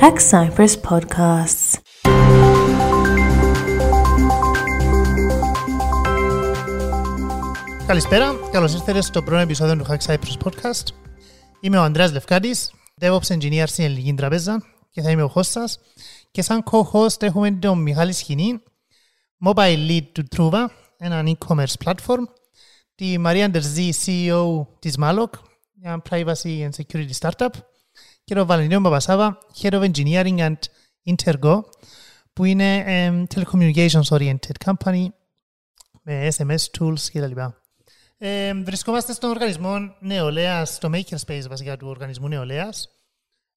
Hack Cypress Podcasts. Καλησπέρα, καλώς ήρθατε στο πρώτο επεισόδιο του Hack Cypress Podcast. Είμαι ο Ανδρέας Λευκάτης, DevOps Engineer στην Ελληνική Τραπέζα και θα είμαι ο host σας. Και σαν co-host έχουμε τον Μιχάλη Σχοινή, Mobile Lead του Truva, έναν e-commerce platform, τη Μαρία Ντερζή, CEO της Malok, μια privacy and security startup, και τον Βαλεντίνο Παπασάβα, Head of Engineering and Intergo, που είναι um, telecommunications oriented company με SMS tools κλπ. Ε, βρισκόμαστε στον οργανισμό νεολαίας, στο Makerspace βασικά του οργανισμού νεολαίας.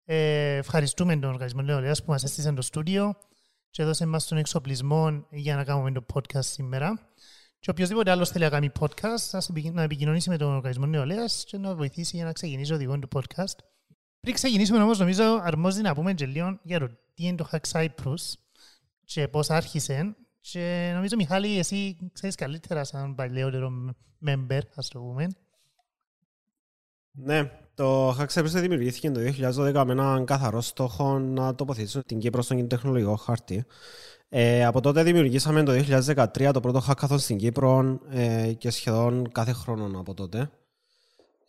Ε, ευχαριστούμε τον οργανισμό νεολαίας που μας έστειλε το στούντιο και έδωσε μας τον εξοπλισμό για να κάνουμε το podcast σήμερα. Και οποιοδήποτε άλλος θέλει να κάνει podcast, να επικοινωνήσει με τον οργανισμό νεολαίας και να βοηθήσει για να ξεκινήσει ο οδηγό του podcast. Πριν ξεκινήσουμε όμως, νομίζω αρμόζει να πούμε και λίγο για το τι είναι το Hack Cyprus και πώς άρχισε. Και νομίζω, Μιχάλη, εσύ ξέρεις καλύτερα σαν παλαιότερο member, ας το πούμε. Ναι, το Hack Cyprus δημιουργήθηκε το 2012 με έναν καθαρό στόχο να τοποθετήσουμε την Κύπρο στον τεχνολογικό χάρτη. Ε, από τότε δημιουργήσαμε το 2013 το πρώτο hackathon στην Κύπρο ε, και σχεδόν κάθε χρόνο από τότε.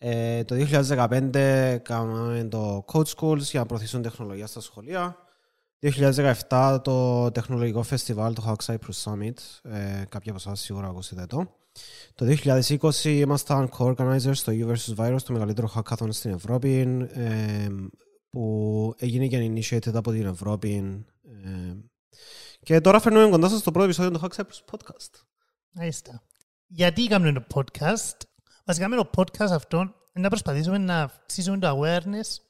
Ε, το 2015 κάναμε το Code Schools για να προωθήσουν τεχνολογία στα σχολεία. 2017 το τεχνολογικό φεστιβάλ, το Hack Cyprus Summit. Ε, κάποια από εσάς σίγουρα ακούσετε το. Το 2020 ήμασταν co-organizers στο U vs. Virus, το μεγαλύτερο hackathon στην Ευρώπη, ε, που έγινε και initiated από την Ευρώπη. Ε, και τώρα φέρνουμε κοντά σας το πρώτο επεισόδιο του Hack Cyprus Podcast. Μάλιστα. Γιατί κάνουμε το podcast; Βασικά με το podcast αυτό είναι να προσπαθήσουμε να αυξήσουμε το awareness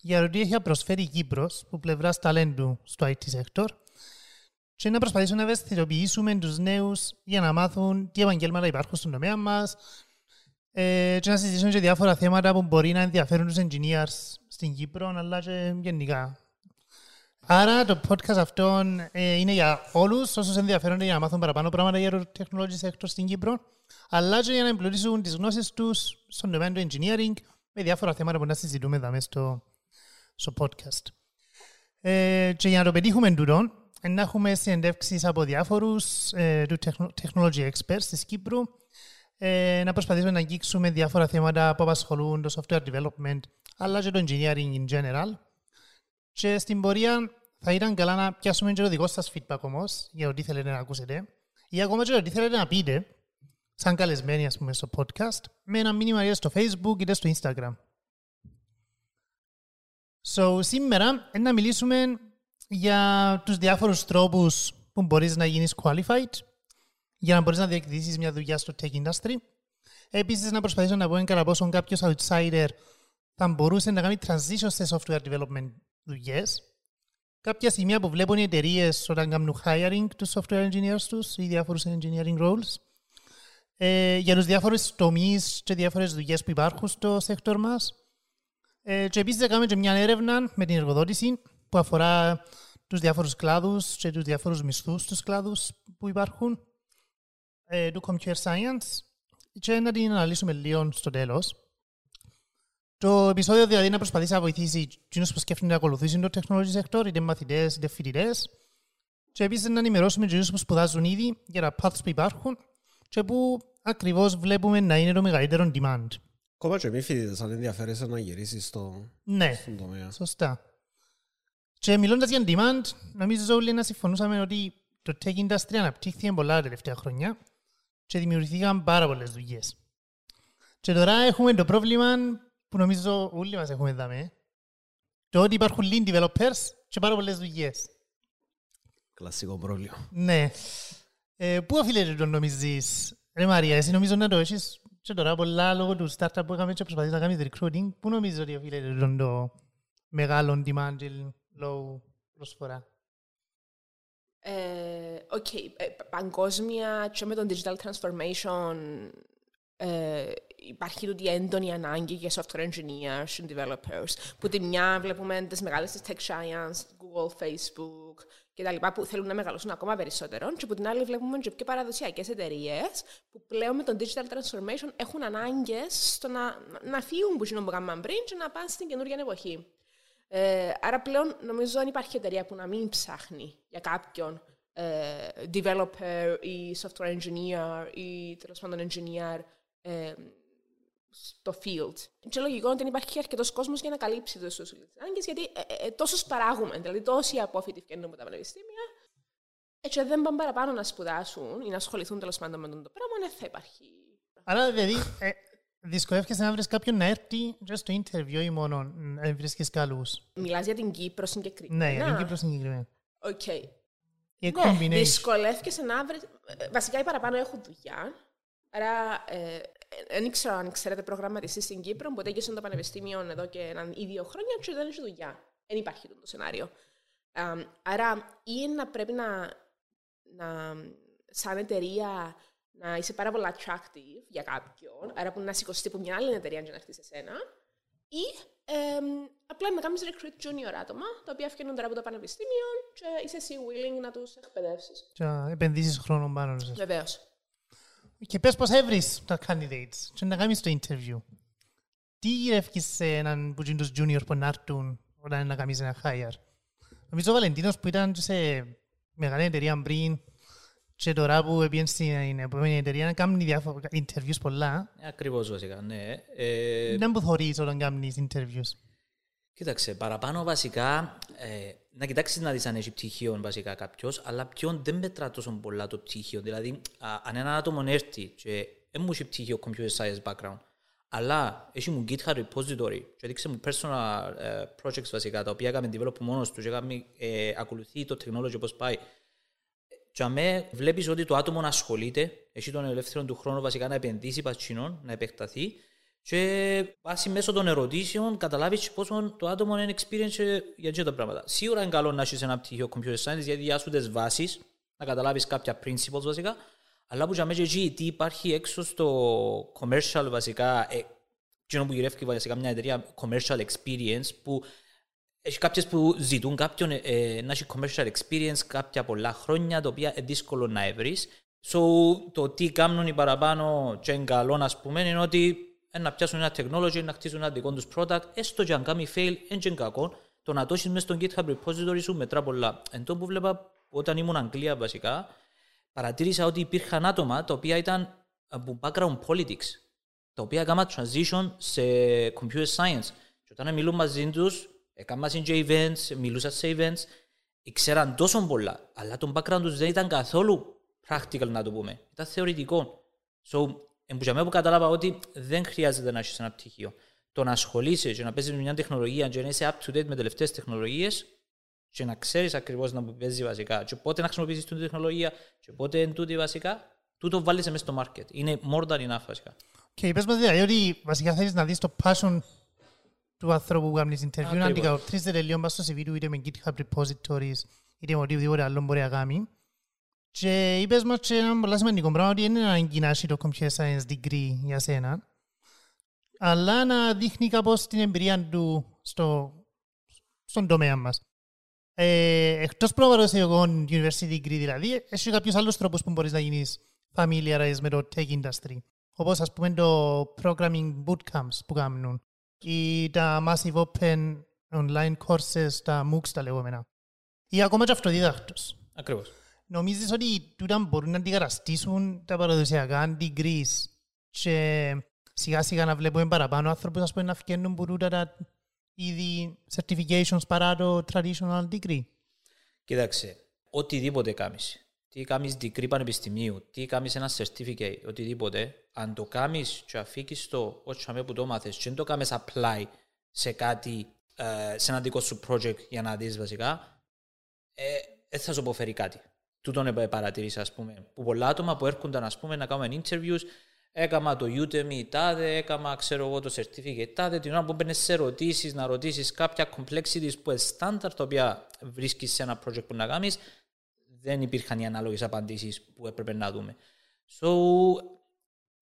για το τι έχει προσφέρει η Κύπρος που πλευράς ταλέντου στο IT sector και να προσπαθήσουμε να ευαισθητοποιήσουμε τους νέους για να μάθουν τι επαγγέλματα υπάρχουν στον τομέα μας ε, και να συζητήσουμε και διάφορα θέματα που μπορεί να ενδιαφέρουν τους engineers στην Κύπρο αλλά και γενικά. Άρα το podcast αυτό ε, είναι για όλους όσους ενδιαφέρονται για να μάθουν παραπάνω πράγματα για το technology sector στην Κύπρο αλλά και για να εμπλουτίσουν τις γνώσεις τους στον τομέα του engineering με διάφορα θέματα που να συζητούμε εδώ μέσα στο, στο podcast. Ε, και για να το πετύχουμε τούτο, να έχουμε συνεντεύξεις από διάφορους ε, του technology experts της Κύπρου, ε, να προσπαθήσουμε να αγγίξουμε διάφορα θέματα που απασχολούν το software development, αλλά και το engineering in general. Και στην πορεία θα ήταν καλά να πιάσουμε και το δικό σας feedback όμως, για ό,τι θέλετε να ακούσετε, ή ακόμα και ό,τι θέλετε να πείτε, σαν καλεσμένοι ας πούμε στο podcast, με ένα μήνυμα είτε στο facebook είτε στο instagram. So, σήμερα να μιλήσουμε για τους διάφορους τρόπους που μπορείς να γίνεις qualified για να μπορείς να διεκδικήσεις μια δουλειά στο tech industry. Επίσης, να προσπαθήσω να πω κατά πόσο κάποιος outsider θα μπορούσε να κάνει transition σε software development δουλειές. Κάποια σημεία που βλέπουν οι εταιρείες όταν κάνουν hiring τους software engineers τους ή διάφορους engineering roles. Ε, για τους διάφορους τομείς και διάφορες δουλειές που υπάρχουν στο sector μας. Ε, και επίσης κάνουμε και μια έρευνα με την εργοδότηση που αφορά τους διάφορους κλάδους και τους διάφορους μισθούς στους κλάδους που υπάρχουν ε, του Computer Science και να την αναλύσουμε λίγο στο τέλος. Το επεισόδιο δηλαδή να προσπαθήσει να βοηθήσει εκείνους που σκέφτονται να ακολουθήσουν το technology sector, είτε μαθητές είτε φοιτητές και επίσης να ενημερώσουμε εκείνους που σπουδάζουν ήδη για τα paths που υπάρχουν και που ακριβώς βλέπουμε να είναι το μεγαλύτερο demand. Ακόμα και μη φοιτητές, αν ενδιαφέρεσαι να γυρίσεις στο, Ναι, στον τομέα. σωστά. Και μιλώντας για demand, νομίζω όλοι να συμφωνούσαμε ότι το tech industry αναπτύχθηκε πολλά τα τελευταία χρόνια και δημιουργήθηκαν πάρα πολλές δουλειές. Και τώρα έχουμε το πρόβλημα που νομίζω όλοι μας έχουμε δάμε, το ότι υπάρχουν lean developers και πάρα πολλές δουλειές. Κλασικό πρόβλημα. Ναι. Ε, πού οφείλεται το νομίζεις, ρε Μαρία, εσύ νομίζω να το έχεις και τώρα πολλά λόγω του startup που έκαμε και προσπαθείς να κάνεις recruiting, πού νομίζεις ότι οφείλεται το, το μεγάλο demand και low προσφορά; Ε, Οκ, ε, παγκόσμια και με τον digital transformation ε, υπάρχει τούτη έντονη ανάγκη για software engineers and developers. Που τη μια βλέπουμε τις μεγάλες της tech giants, Google, Facebook και τα λοιπά, που θέλουν να μεγαλώσουν ακόμα περισσότερο. Και που την άλλη βλέπουμε και πιο παραδοσιακές εταιρείες που πλέον με τον digital transformation έχουν ανάγκες στο να, να φύγουν που είναι που κάνουμε πριν και να πάνε στην καινούργια εποχή. Ε, άρα πλέον νομίζω αν υπάρχει εταιρεία που να μην ψάχνει για κάποιον ε, developer ή software engineer ή τέλος πάντων engineer ε, στο field. Και λογικό ότι υπάρχει αρκετός κόσμος για να καλύψει τι ανάγκε, γιατί ε, ε, τόσο παράγουμε, δηλαδή τόσοι απόφοιτοι βγαίνουν από τα πανεπιστήμια, έτσι δεν πάνε παραπάνω να σπουδάσουν ή να ασχοληθούν τέλος πάντων με τον το πράγμα, δεν θα υπάρχει. Άρα δηλαδή ε, δυσκολεύεσαι να βρεις κάποιον να έρθει just στο interview ή μόνο να βρίσκεις καλούς. Μιλάς για την Κύπρο συγκεκριμένα. Ναι, για την Κύπρο συγκεκριμένα. Οκ. Η Ναι, combination. δυσκολεύεσαι να βρει. Βασικά οι παραπάνω έχουν δουλειά. Άρα ε, δεν ήξερα αν ξέρετε προγραμματιστή στην Κύπρο, ποτέ και στο πανεπιστήμιο εδώ και έναν ή δύο χρόνια και δεν έχει δουλειά. Δεν υπάρχει αυτό το σενάριο. Α, άρα ή να πρέπει να, να σαν εταιρεία να είσαι πάρα πολύ attractive για κάποιον, άρα που να σηκωστεί από μια άλλη εταιρεία και να έρθεις σε σένα, ή εμ, απλά να κάνεις recruit junior άτομα, τα οποία φτιάχνουν τώρα από το πανεπιστήμιο και είσαι εσύ willing να τους εκπαιδεύσεις. Και να επενδύσεις χρόνο πάνω τους. Βεβαίως. Και πες πώς έβρις τα candidates και να κάνεις το interview. Τι γυρεύκεις σε έναν που είναι τους junior που να έρθουν όταν είναι να κάνεις ένα hire. Νομίζω ο Βαλεντίνος που ήταν σε μεγάλη εταιρεία πριν και τώρα που πήγαινε στην επόμενη εταιρεία να κάνει διάφορα interviews πολλά. Ακριβώς βασικά, ναι. Ε, Δεν που θωρείς όταν κάνεις interviews. Κοίταξε, παραπάνω βασικά ε, να κοιτάξεις να δεις αν έχει πτυχίο βασικά κάποιος, αλλά ποιον δεν μετρά τόσο πολλά το πτυχίο. Δηλαδή, α, αν ένα άτομο έρθει και δεν μου έχει πτυχίο computer science background, αλλά έχει μου GitHub repository και δείξε μου personal ε, projects βασικά, τα οποία έκαμε develop μόνος τους και έκαμε, ε, ακολουθεί το technology πώς πάει. Και αμέ βλέπεις ότι το άτομο ασχολείται, έχει τον ελεύθερο του χρόνο βασικά να επενδύσει πατσινών, να επεκταθεί και βάσει μέσω των ερωτήσεων καταλάβεις πόσο το άτομο είναι experience για αυτά τα πράγματα. Σίγουρα είναι καλό να έχεις ένα πτυχίο computer science γιατί για σου τις βάσεις, να καταλάβεις κάποια principles βασικά, αλλά που για μέσα εκεί τι υπάρχει έξω στο commercial βασικά, ε, κοινό που γυρεύει βασικά μια εταιρεία commercial experience που έχει κάποιες που ζητούν κάποιον ε, ε, να έχει commercial experience κάποια πολλά χρόνια, τα οποία είναι δύσκολο να βρεις. So, το τι κάνουν οι παραπάνω και είναι καλό, ας πούμε, είναι ότι ε, να πιάσουν ένα technology, να χτίσουν ένα δικό τους product, έστω και αν κάνει fail, δεν είναι κακό. Το να το έχεις μέσα στο GitHub repository σου μετρά πολλά. Εν τω που βλέπα όταν ήμουν Αγγλία βασικά, παρατήρησα ότι υπήρχαν άτομα τα οποία ήταν από background politics, τα οποία έκαναν transition σε computer science. Και όταν μιλούν μαζί τους, έκαναν και events, μιλούσαν σε events, ήξεραν τόσο πολλά, αλλά το background τους δεν ήταν καθόλου practical να το πούμε. Ήταν θεωρητικό. So, εμπουζαμέ που κατάλαβα ότι δεν χρειάζεται να έχεις ένα πτυχίο. Το να ασχολείσαι και να παίζεις με μια τεχνολογία και να είσαι up to date με τελευταίες τεχνολογίες και να ξέρεις ακριβώς να παίζεις βασικά και πότε να χρησιμοποιήσεις την τεχνολογία και πότε είναι τούτη βασικά, τούτο βάλεις μέσα στο market. Είναι more than enough βασικά. Και πες μας δηλαδή ότι βασικά θέλεις να δεις το passion του ανθρώπου που κάνεις interview, να Ακριβώς. αντικατοπτρίζεται λίγο μέσα στο CV του είτε με GitHub repositories, είτε με οτιδήποτε άλλο μπορεί να κάνει. Και είπες μας και ένα πολύ σημαντικό πράγμα ότι δεν είναι ανάγκη να έχει το computer science degree για σένα, αλλά να δείχνει κάπως την εμπειρία του στο, στον τομέα μας. Ε, εκτός πρόβαρος εγώ university degree δηλαδή, έχει κάποιους άλλους τρόπους που μπορείς να γίνεις familiarized με το tech industry. Όπως ας πούμε το programming bootcamps που κάνουν ή τα massive open online courses, τα MOOCs τα λεγόμενα. Ή ακόμα και αυτοδίδακτος. Ακριβώς. Νομίζεις ότι τούτα μπορούν να αντικαταστήσουν τα παραδοσιακά degrees και σιγά σιγά να βλέπουμε παραπάνω άνθρωπους ας πούμε, να φτιάχνουν που τούτα τα είδη certifications παρά το traditional degree. Κοίταξε, οτιδήποτε κάνεις, τι κάνεις degree πανεπιστημίου, τι κάνεις ένα certificate, οτιδήποτε, αν το κάνεις και αφήκεις το όχι που το μάθες και δεν το κάνεις apply σε κάτι, ε, σε ένα δικό σου project για να δεις βασικά, ε, δεν θα σου αποφέρει κάτι. Τούτον ε, παρατηρήσα, ας πούμε, που πολλά άτομα που έρχονταν, ας πούμε, να κάνουν interviews, έκαμα το Udemy τάδε, έκαμα, ξέρω εγώ, το certificate τάδε, την ώρα που μπαίνεις σε ερωτήσεις, να ρωτήσεις κάποια complexities που είναι standard, τα οποία βρίσκεις σε ένα project που να κάνεις, δεν υπήρχαν οι ανάλογες απαντήσεις που έπρεπε να δούμε. So,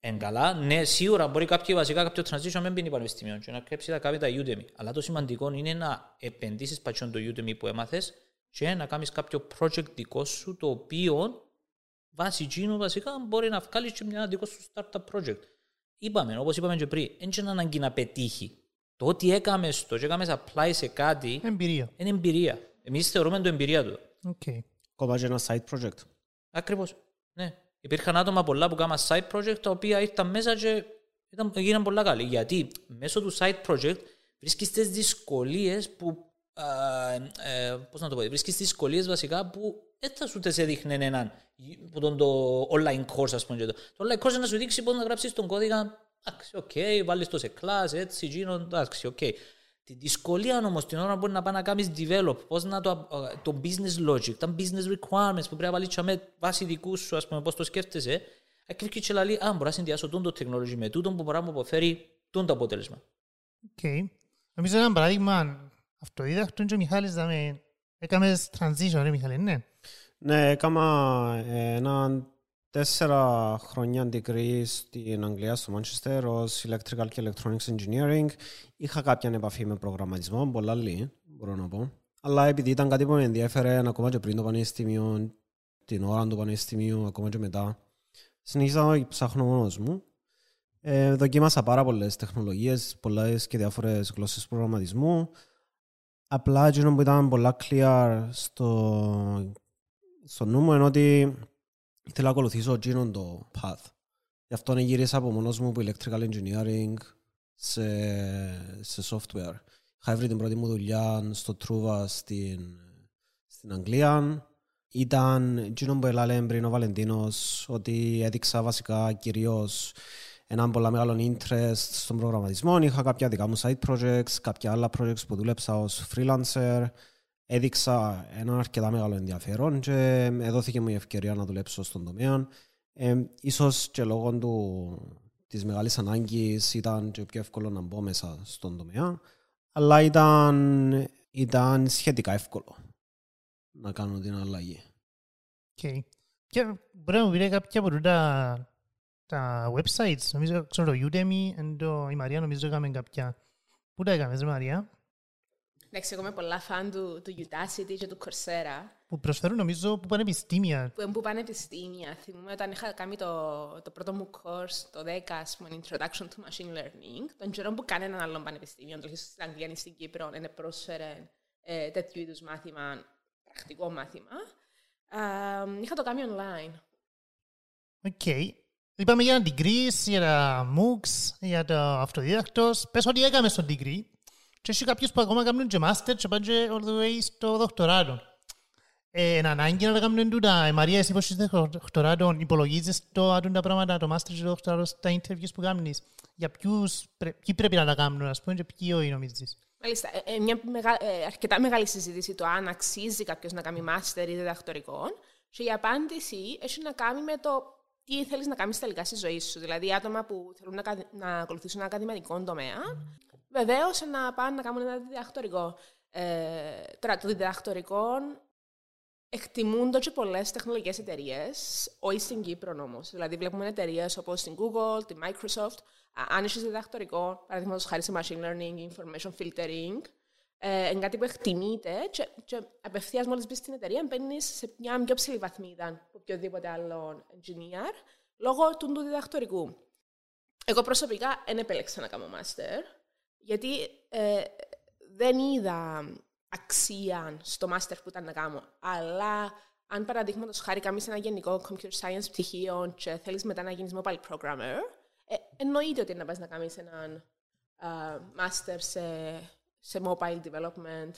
εν καλά, ναι, σίγουρα μπορεί κάποιοι βασικά κάποιο transition να μην μπει πανεπιστήμιο και να κρέψει τα κάποια τα Udemy. Αλλά το σημαντικό είναι να επενδύσεις πατσιόν το Udemy που έμαθες και να κάνεις κάποιο project δικό σου το οποίο βάσει εκείνου βασικά μπορεί να βγάλεις και μια δικό σου startup project. Είπαμε, όπως είπαμε και πριν, δεν είναι ανάγκη να πετύχει Το ότι έκαμες στο και έκαμες apply σε κάτι Εμπειρία. είναι εμπειρία. Εμείς θεωρούμε το εμπειρία του. Οκ. Ακόμα και ένα side project. Ακριβώς. Ναι. Υπήρχαν άτομα πολλά που κάναν side project τα οποία ήρθαν μέσα και ήταν, γίναν πολλά καλοί. Γιατί μέσω του side project βρίσκεις τις δυσκολίες που α, ε, πώς να το πω, βρίσκεις τις δυσκολίες βασικά που δεν θα σου τις έδειχνε έναν που τον το online course ας πούμε. και Το Το online course είναι να σου δείξει πώς να γράψεις τον κώδικα εντάξει, οκ, βάλεις το σε class, έτσι, γίνω, εντάξει, οκ. Τη δυσκολία όμως την ώρα που μπορεί να πάει να κάνεις develop, πώς να το, α, το business logic, τα business requirements που πρέπει να βάλεις με βάση δικούς σου, ας πούμε, πώς το σκέφτεσαι, ακριβώς και λέει, α, μπορώ να συνδυάσω τον το technology με τούτον που μπορεί να μου αποφέρει τον το αποτέλεσμα. Οκ. Νομίζω ένα παράδειγμα αυτοδίδακτο είναι και ο Μιχάλης δαμέ... Έκαμες transition, ρε Μιχάλη, ναι. Ναι, έκανα ε, ένα τέσσερα χρόνια degree στην Αγγλία, στο Manchester, ως Electrical και Electronics Engineering. Είχα κάποια επαφή με προγραμματισμό, πολλά λίγη, μπορώ να πω. Αλλά επειδή ήταν κάτι που με ενδιαφέρε ακόμα και πριν το πανεπιστήμιο, την ώρα του πανεπιστήμιου, ακόμα και μετά, συνήθιζα να ψάχνω μόνος μου. Ε, δοκίμασα πάρα πολλές τεχνολογίες, πολλές και διάφορες γλώσσες προγραμματισμού. Απλά εκείνο που ήταν πολλά clear στο, στο νου μου είναι ότι ήθελα να ακολουθήσω εκείνον το path. Γι' αυτό γύρισα από μόνος μου από electrical engineering σε, σε software. Είχα βρει την πρώτη μου δουλειά στο Truva στην, στην Αγγλία. Ήταν εκείνο που έλαλε πριν ο Βαλεντίνος ότι έδειξα βασικά κυρίως έναν πολλά μεγάλο interest στον προγραμματισμό. Είχα κάποια δικά μου side projects, κάποια άλλα projects που δούλεψα ως freelancer. Έδειξα ένα αρκετά μεγάλο ενδιαφέρον και έδωθηκε μου η ευκαιρία να δουλέψω στον τομέα. Ε, ίσως και λόγω του, της μεγάλης ανάγκης ήταν και πιο εύκολο να μπω μέσα στον τομέα, αλλά ήταν, ήταν σχετικά εύκολο να κάνω την αλλαγή. Okay. Και μπορεί να μου πείτε κάποια από τα, τα websites, νομίζω ξέρω το Udemy and το, η Μαρία νομίζω έκαμε κάποια. Πού τα έκαμες, ρε Μαρία; Εντάξει, εγώ είμαι πολλά φαν του, του Udacity και του Coursera. Που προσφέρουν νομίζω που πανεπιστήμια. Που, που πανεπιστήμια. Θυμούμαι όταν είχα κάνει το, το πρώτο μου course, το 10, ας πούμε, Introduction to Machine Learning, τον καιρό που κανέναν άλλο πανεπιστήμιο, το στην Αγγλία ή στην Κύπρο, είναι πρόσφερε ε, τέτοιου είδους μάθημα, πρακτικό μάθημα. Ε, είχα το κάνει online. Οκ. Okay. Είπαμε για degrees, για τα MOOCs, για το αυτοδίδακτος. Πες ότι έκαμες στο degree. Και έχει κάποιους που ακόμα κάνουν και master και πάνε και all the way στο δοκτοράτο. Ε, εν ανάγκη να κάνουν τούτα. Ε, Μαρία, εσύ πως είσαι δοκτοράτο, υπολογίζεις το άτομα τα πράγματα, το master και το δοκτοράτο στα interviews που κάνεις. Για ποιους, ποιοι πρέπει να τα κάνουν, ας πούμε, και ποιοι όχι νομίζεις; Μάλιστα, ε, ε, μια μεγα, ε, αρκετά μεγάλη συζήτηση το αν αξίζει κάποιος να κάνει master ή διδακτορικό. Και η απάντηση έχει να κάνει με το τι θέλεις να κάνεις τελικά στη ζωή σου. Δηλαδή, άτομα που θέλουν να, να ακολουθήσουν ένα ακαδημαϊκό τομέα, βεβαίως να πάνε να κάνουν ένα διδακτορικό. Ε, τώρα, το διδακτορικό εκτιμούνται και πολλές τεχνολογικές εταιρείες, όχι στην Κύπρο όμως. Δηλαδή, βλέπουμε εταιρείες όπως την Google, τη Microsoft. Αν είσαι διδακτορικό, παραδείγματος χάρη σε machine learning, information filtering, ε, είναι κάτι που εκτιμείται και, και απευθείας μόλις μπεις στην εταιρεία μπαίνεις σε μια πιο ψηλή βαθμίδα από οποιοδήποτε άλλο engineer λόγω του, του διδακτορικού. Εγώ προσωπικά δεν επέλεξα να κάνω master, γιατί ε, δεν είδα αξία στο master που ήταν να κάνω. Αλλά αν παραδείγματος χάρη κάνεις ένα γενικό computer science πτυχίο και θέλεις μετά να γίνεις mobile programmer, ε, εννοείται ότι να πας να κάνεις έναν uh, master σε σε mobile development.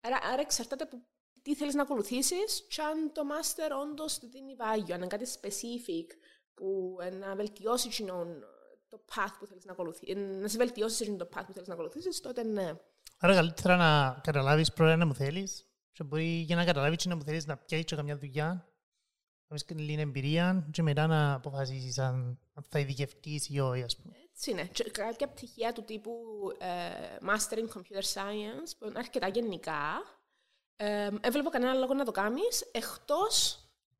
Άρα, άρα εξαρτάται από τι θέλεις να ακολουθήσεις και αν το master όντως δίνει βάγιο, αν είναι κάτι specific που να βελτιώσει το path που θέλεις να ακολουθήσεις, να σε βελτιώσει το path που θέλεις να ακολουθήσεις, τότε ναι. Άρα καλύτερα να καταλάβεις πρώτα να μου θέλεις και μπορεί για να καταλάβεις να μου θέλεις να πιάσεις και καμιά δουλειά, να βρεις λίγη εμπειρία και μετά να αποφασίσεις αν, αν θα ειδικευτείς ή όχι, ας πούμε. Έτσι είναι. Και κάποια πτυχία του τύπου ε, Master in Computer Science, που είναι αρκετά γενικά, ε, έβλεπα κανένα λόγο να το κάνει, εκτό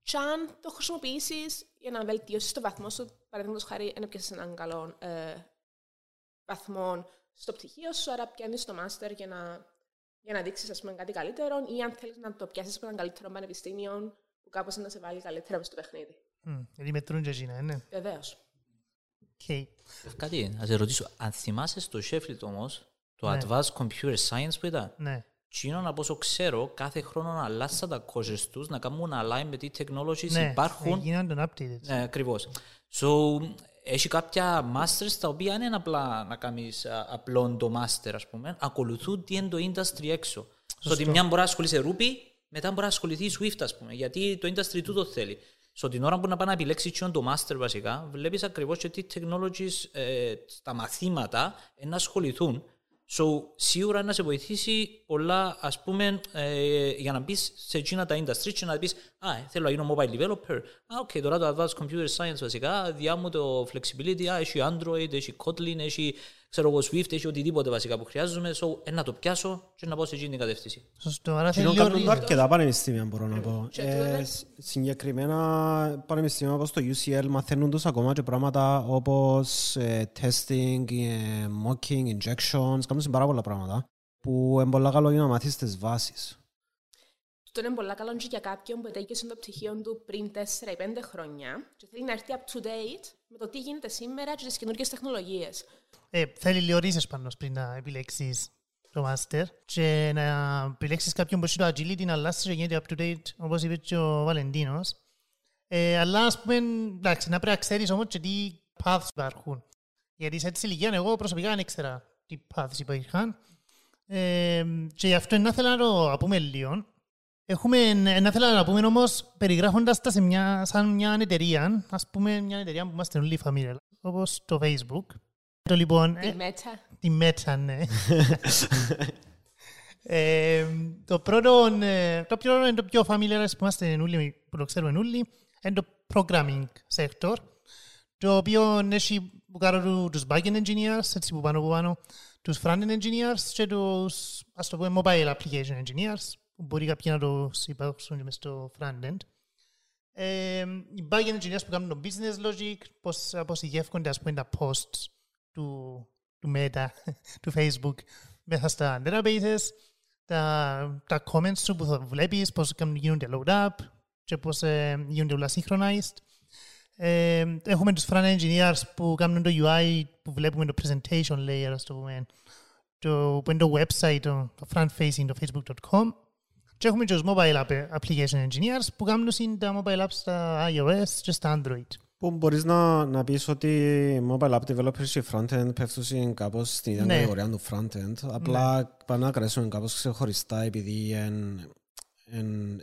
κι αν το χρησιμοποιήσει για να βελτιώσει το βαθμό σου. Παραδείγματο χάρη, αν έπιασε έναν καλό ε, βαθμό στο πτυχίο σου, άρα πιάνει το Master για να, για να δείξει κάτι καλύτερο, ή αν θέλει να το πιάσει με έναν καλύτερο πανεπιστήμιο, που κάπω να σε βάλει καλύτερα στο παιχνίδι. Mm, γιατί μετρούν και εκείνα, ναι. Βεβαίω. Okay. Κάτι, να σε ρωτήσω, αν θυμάσαι στο Sheffield όμως, το Ναι. Advanced Computer Science που ήταν, Ναι. Τσίνον, από όσο ξέρω, κάθε χρόνο αλλάσαν τα courses τους να κάνουν align με τι technologies Ναι, υπάρχουν. γίνονται updated. Ναι, ακριβώς. So, έχει κάποια masters τα οποία δεν είναι απλά να κάνεις α, απλό το master, ας πούμε. Ακολουθούν τι είναι το industry έξω. Στο ότι μια μπορεί να ασχολείσαι Ruby, μετά μπορεί να ασχοληθεί Swift, ας πούμε, γιατί το industry τούτο θέλει. Στο την ώρα που να πάει να επιλέξει τσιόν το master βασικά, βλέπεις ακριβώς και τι technologies ε, στα μαθήματα ε, να ασχοληθούν. So, σίγουρα να σε βοηθήσει πολλά, ας πούμε, ε, για να μπεις σε εκείνα τα industry και να πεις «Α, ε, θέλω να γίνω mobile developer». «Α, οκ, τώρα το advanced computer science βασικά, διά μου το flexibility, «Α, έχει Android, έχει Kotlin, έχει, ξέρω εγώ, Swift, έχει οτιδήποτε βασικά που χρειάζομαι, so, ε, να το πιάσω και να πάω σε εκείνη την κατεύθυνση». Σωστό. Άρα Κοινό θέλει κάνουν το λίγο... αρκετά πανεπιστήμια μπορώ να πω. Και Ε, τότε- σ- συγκεκριμένα πανεπιστήμια όπως το UCL μαθαίνουν τους ακόμα και πράγματα όπως ε, testing, ε, mocking, injections, κάνουν πάρα πολλά πράγματα που είναι πολλά καλό για να μάθεις τις βάσεις. Αυτό είναι πολύ καλό και για κάποιον που ετέγιωσε το πτυχίο του πριν 4 ή 5 χρόνια και θέλει να έρθει up to date με το τι γίνεται σήμερα και τις καινούργιες τεχνολογίες. Ε, θέλει λίγο ρίζες πάνω πριν να επιλέξεις το master και να επιλέξεις κάποιον που έχει το agility να αλλάσει και γίνεται up to date όπως είπε και ο Βαλεντίνος. Ε, αλλά ας πούμε, εντάξει, να πρέπει να ξέρεις όμως και τι paths υπάρχουν. Γιατί σε έτσι ηλικία εγώ προσωπικά δεν ήξερα τι paths υπήρχαν. Ε, και γι' αυτό να ήθελα να το πούμε λίγο. Έχουμε, να ήθελα να πούμε όμως περιγράφοντας τα σε μια, σαν μια εταιρεία, ας πούμε μια εταιρεία που είμαστε όλοι familiar, όπως το Facebook. Το λοιπόν, Τη ε, μέτα. Τη μέτσα, ναι. ε, το πρώτο, ε, το πιο, είναι το πιο familiar που είμαστε όλοι, που το ξέρουμε όλοι, είναι το programming sector, το οποίο έχει που κάνουν τους backend engineers, έτσι που πάνω που πάνω, τους frontend engineers και τους, ας το πούμε, mobile application engineers, που μπορεί κάποιοι να το υπάρξουν και μες στο frontend. Ε, οι backend engineers που κάνουν το business logic, πώς αποσυγεύκονται ας πούμε τα posts του, του Meta, του Facebook μέσα στα databases, τα, τα comments σου που θα βλέπεις, πώς κάνουν- γίνονται load up και πώς ε, γίνονται όλα synchronized. Ε, έχουμε τους front engineers που κάνουν το UI που βλέπουμε το presentation layer, ας το πούμε, το, που είναι το website, το, το front facing, το facebook.com. Και έχουμε και τους mobile app- application engineers που κάνουν συν τα mobile apps στα iOS και στα Android. Που μπορείς να, να πεις ότι οι mobile app developers και frontend πέφτουν κάπως στην ίδια Ναι. κατηγορία του frontend. Απλά πάνε να κρατήσουν κάπως ξεχωριστά επειδή εν, εν,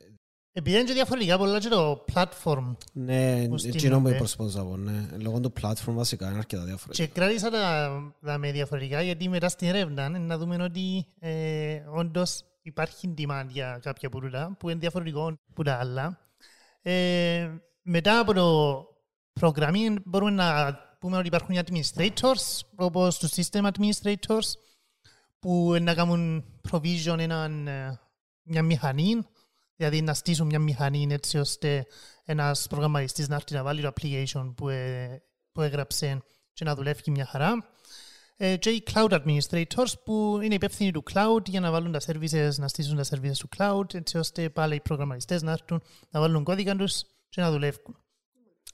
Επειδή είναι και διαφορετικά πολλά και το platform ναι, Που εκείνο που στείνονται. προσπαθούσα να πω, ναι. Λόγω του platform βασικά είναι αρκετά διαφορετικά. Και κράτησα τα, τα με διαφορετικά γιατί μετά στην έρευνα ε, να δούμε ότι ε, όντως υπάρχει demand για κάποια πουρούτα που είναι διαφορετικό από τα άλλα. Ε, μετά από το programming μπορούμε να πούμε ότι υπάρχουν οι administrators όπως τους system administrators που να κάνουν provision έναν, ε, μια μηχανή δηλαδή να στήσουν μια μηχανή έτσι ώστε ένας προγραμματιστής να έρθει να βάλει το application που, ε, που έγραψε και να δουλεύει μια χαρά. Ε, και οι cloud administrators που είναι υπεύθυνοι του cloud για να βάλουν τα services, να στήσουν τα services του cloud έτσι ώστε πάλι οι προγραμματιστές να έρθουν να βάλουν κώδικα τους και να δουλεύουν.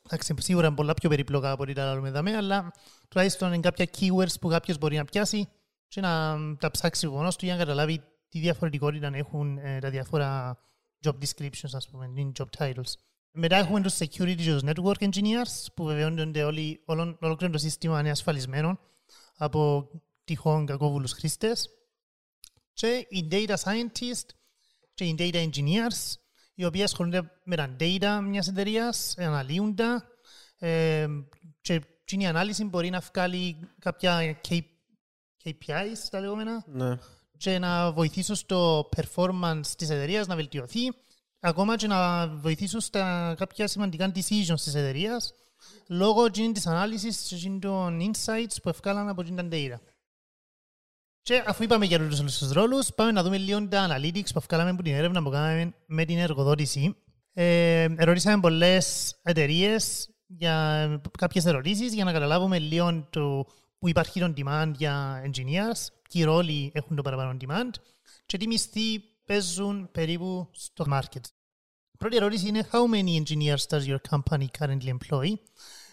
Εντάξει, σίγουρα είναι πολλά πιο περίπλοκα από ό,τι τα άλλα δαμέ, αλλά τουλάχιστον είναι κάποια keywords που κάποιος μπορεί να πιάσει και να τα ψάξει από μόνος του για να καταλάβει τι διαφορετικότητα έχουν ε, τα διάφορα job descriptions, ας πούμε, είναι job titles. Μετά έχουμε τους security και τους network engineers που βεβαιώνονται όλοι, όλο, ολόκληρο το σύστημα είναι ασφαλισμένο από τυχόν κακόβουλους χρήστες. Και οι data scientists και οι data engineers οι οποίοι ασχολούνται με τα data μιας εταιρείας, αναλύουν τα ε, και εκείνη η ανάλυση μπορεί να βγάλει κάποια K- KPIs, τα λεγόμενα, Ναι. και να βοηθήσουν στο performance της εταιρείας να βελτιωθεί, ακόμα και να βοηθήσουν στα κάποια σημαντικά decisions της εταιρείας, λόγω εκείνης της ανάλυσης και εκείνων των insights που ευκάλαν από εκείνη τα data. Και αφού είπαμε για τους όλους τους ρόλους, πάμε να δούμε λίγο τα analytics που ευκάλαμε από την έρευνα που κάναμε με την εργοδότηση. Ε, ερωτήσαμε πολλές εταιρείες για κάποιες ερωτήσεις για να καταλάβουμε λίγο το που υπάρχει το demand για engineers, ποιοι ρόλοι έχουν το παραπάνω demand και τι μισθοί παίζουν περίπου στο market. Η πρώτη ερώτηση είναι how many engineers does your company currently employ?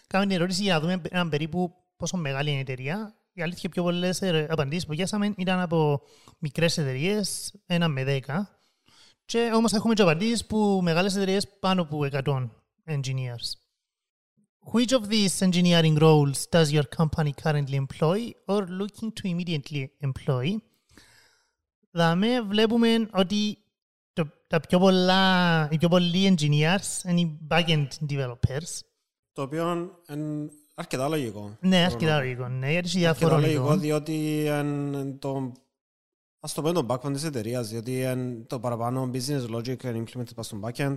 Κάνουμε την ερώτηση για να δούμε έναν περίπου πόσο μεγάλη είναι η εταιρεία. Η αλήθεια πιο πολλές ε, απαντήσεις που πιάσαμε ήταν από μικρές εταιρείε, ένα με δέκα. Και όμως έχουμε και απαντήσεις που μεγάλες εταιρείε πάνω από 100 engineers. Which of these engineering roles does your company currently employ or looking to immediately employ? Δάμε βλέπουμε ότι το, τα πιο πολλά, οι πιο πολλοί engineers είναι οι back-end developers. Το οποίο είναι αρκετά λογικό. Ναι, αρκετά λογικό. Ναι, γιατί έχει Αρκετά διάφορο λογικό λογικό. διότι είναι το ας το πούμε το backend της εταιρείας διότι είναι το παραπάνω business logic είναι implemented πας στο backend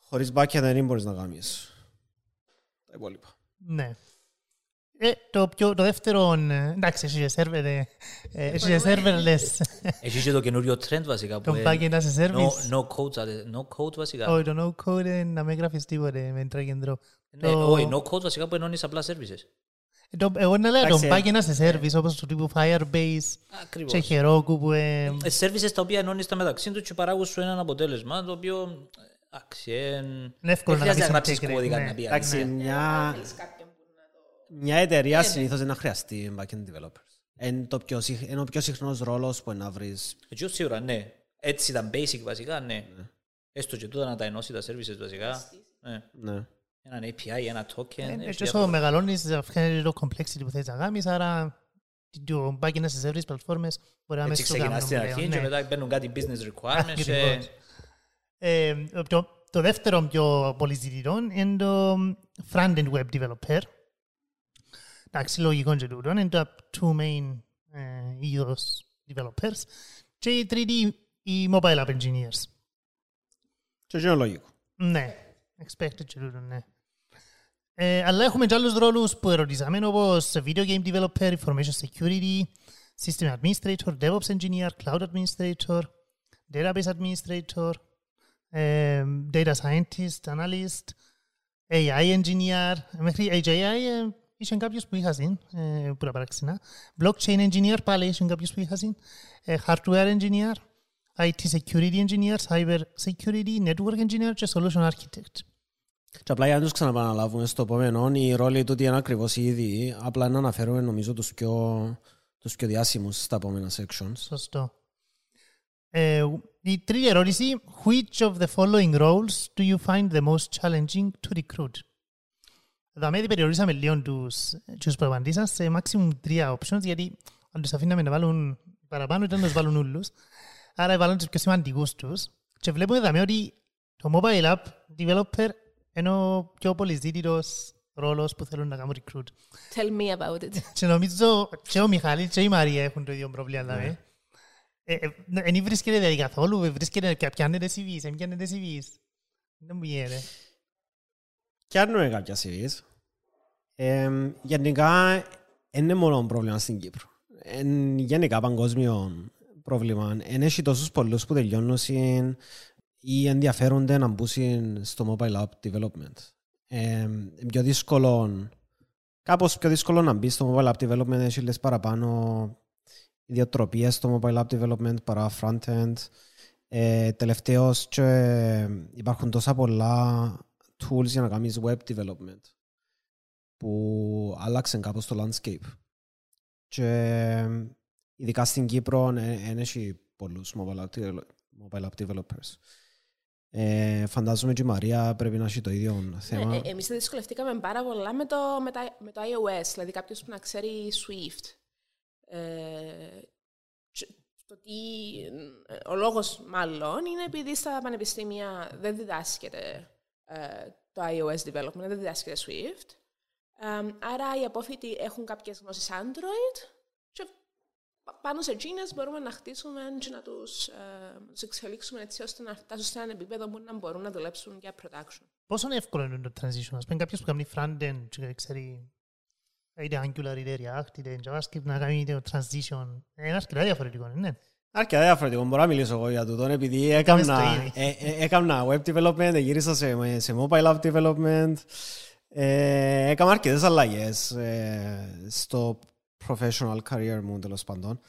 χωρίς backend δεν μπορείς να κάνεις τα υπόλοιπα. Ναι. Ε, το, πιο, το δεύτερο, ε, εντάξει, έχει και server, ε, ε, έχει και serverless, Έχει και το καινούριο trend βασικά. το που backend είναι as a No, service. no code, α- no code βασικά. Όχι, το no code είναι να μην γράφεις τίποτε με drag and drop. Ναι, το- όχι, no code βασικά που ενώνεις απλά services. Ε, το- Εγώ να λέω το Εντάξει, backend as a service, όπως του τύπου Firebase Ακριβώς. και Heroku που... ε, Ε, services τα οποία ενώνεις τα μεταξύ τους και παράγουν σου ένα αποτέλεσμα το οποίο ε, εντάξει, ε, Είναι εύκολο δεν να χρειάζεται να γράψεις γράψεις integrate, κώδικα ναι. να πει Εντάξει, αλήθεια. μια, Θέλεις κάποιον που να το... μια εταιρεία συνήθως δεν χρειαστεί backend developers. Είναι, το πιο, συχν- είναι ο πιο συχνός ρόλος που να βρεις. Έτσι σίγουρα, ναι. Έτσι ήταν basic βασικά, ναι. Έστω και τούτα να τα ενώσει τα services βασικά. Ναι. Ναι. Έναν API, ένα token. Ε, έχει Και όσο διάφορα. μεγαλώνεις, αυξάνεται το complexity που θέλεις να κάνεις, άρα το backend as a service πλατφόρμες μπορεί να Έτσι μέσα στο ξεκινάς στην κάνουν αρχή πλέον, και ναι. μετά μπαίνουν κάτι business requirements και Ακριβώς. Ε, το, το δεύτερο πιο πολύ ζητητό είναι το front-end web developer. Εντάξει, λογικό και τούτο. Είναι τα two main ε, είδος developers. Και η τρίτη, οι mobile app engineers. Και αυτό είναι λογικό. Ναι, expected και τούτο, ναι. Ε, αλλά έχουμε και άλλους ρόλους που ερωτήσαμε, όπως video game developer, information security, system administrator, DevOps engineer, cloud administrator, database administrator, ε, data scientist, analyst, AI engineer, μέχρι HAI ε, είχε κάποιος που είχα συν, ε, που τα παραξενά, blockchain engineer, πάλι είχε κάποιος που είχα συν, ε, hardware engineer, IT security engineer, cyber security, network engineer και solution architect. Και απλά για να τους ξαναπαναλάβουμε στο επόμενο, οι ρόλοι του είναι ακριβώς οι ίδιοι, απλά να αναφέρουμε νομίζω τους πιο, τους πιο διάσημους στα επόμενα sections. Σωστό. Ε, η τρίτη ερώτηση, which of the following roles do you find the most challenging to recruit? Εδώ με περιορίσαμε λίγο τους, τους που απαντήσαν σε maximum τρία options, γιατί αν τους αφήναμε να βάλουν παραπάνω ήταν να τους βάλουν όλους. Άρα βάλουν τους πιο σημαντικούς τους. Και βλέπουμε εδώ ότι το mobile app developer είναι ο πιο πολυζήτητος ρόλος που θέλουν να κάνουν recruit. Tell me about it. Και νομίζω και ο Μιχάλης και η Μαρία έχουν το ίδιο πρόβλημα. δηλαδή. Ε, ε, Εν βρίσκεται δηλαδή καθόλου, ε, βρίσκεται και πιάνετε CVs, ε, πιάνετε CVs. Δεν μου γίνεται. Πιάνουμε κάποια CVs. Ε, γενικά, δεν είναι μόνο πρόβλημα στην Κύπρο. Είναι γενικά παγκόσμιο πρόβλημα. Εν έχει τόσους πολλούς που τελειώνουν συν ή ενδιαφέρονται να μπουν συν στο mobile app development. Ε, πιο δύσκολο, κάπως πιο δύσκολο να μπει στο mobile app development, έχει λες παραπάνω ιδιοτροπίες στο mobile app development παρά front-end. Ε, τελευταίως και υπάρχουν τόσα πολλά tools για να κάνεις web development που άλλαξαν κάπως το landscape. Και ειδικά στην Κύπρο δεν έχει πολλούς mobile app, develop- mobile app developers. Ε, φαντάζομαι και η Μαρία πρέπει να έχει το ίδιο θέμα. Ναι, ε, εμείς δυσκολευτήκαμε πάρα πολλά με το, με, τα- με το iOS, δηλαδή κάποιος που να ξέρει Swift. Ε, και το τι, ε, ο λόγος μάλλον είναι επειδή στα πανεπιστήμια δεν διδάσκεται ε, το iOS development, δεν διδάσκεται Swift. Ε, άρα οι απόφοιτοι έχουν κάποιες γνώσεις Android και πα- πάνω σε εκείνες μπορούμε να χτίσουμε και να τους, ε, να τους εξελίξουμε έτσι ώστε να φτάσουν σε ένα επίπεδο που να μπορούν να δουλέψουν για production. Πόσο εύκολο είναι το transition, ας πούμε κάποιος που κάνει front-end και ξέρει είτε Angular είτε React είτε JavaScript να κάνει το transition. Είναι αρκετά διαφορετικό, ναι. Αρκετά διαφορετικό. Μπορώ να μιλήσω εγώ για τούτο, επειδή Κάμε στο έκανα, ήδη. ε, ε, έκανα web development, γύρισα σε, σε mobile app development. Ε, έκανα αρκετές αλλαγές ε, στο professional career μου, τέλος πάντων.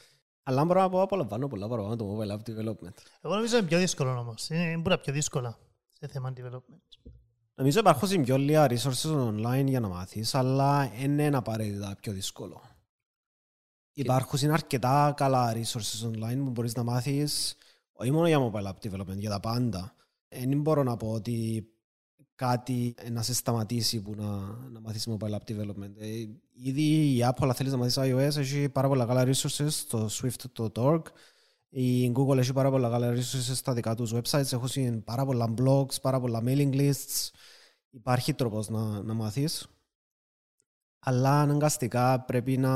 Αλλά μπορώ να πω απολαμβάνω πολλά παραπάνω το mobile app development. Εγώ νομίζω είναι πιο δύσκολο όμως. Είναι είναι πολλά πιο δύσκολα σε θέμα development. Νομίζω υπάρχουν πιο λίγα resources online για να μάθεις, αλλά δεν είναι απαραίτητα πιο δύσκολο. Υπάρχουν αρκετά καλά resources online που μπορείς να μάθεις, όχι μόνο για mobile app development, για τα πάντα. Δεν μπορώ να πω ότι κάτι να σε σταματήσει που να, να μάθεις mobile app development. Ε, ήδη η Apple, αν θέλεις να μάθεις iOS, έχει πάρα πολλά καλά resources, το Swift.org, η Google έχει πάρα πολλά καλά resources στα δικά τους websites, έχουν πάρα πολλά blogs, πάρα πολλά mailing lists, υπάρχει τρόπος να, να μάθεις. Αλλά αναγκαστικά πρέπει να,